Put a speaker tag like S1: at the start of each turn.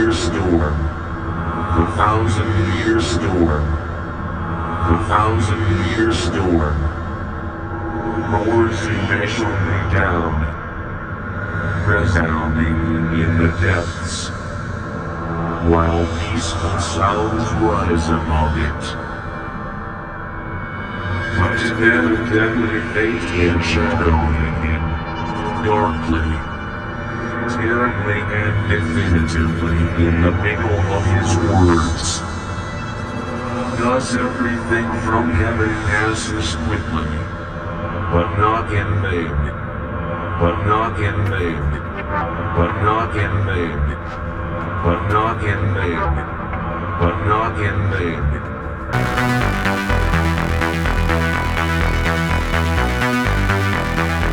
S1: year storm. The thousand year storm. The thousand year storm. Roars immeasurably down. Resounding in the depths while peaceful sounds rise above it. But then deadly fate can shadow him, darkly, terribly and definitively in the middle of his words. Thus everything from heaven passes quickly, but not in vain, but not in vain, but not in vain but not in vain, but not in vain. The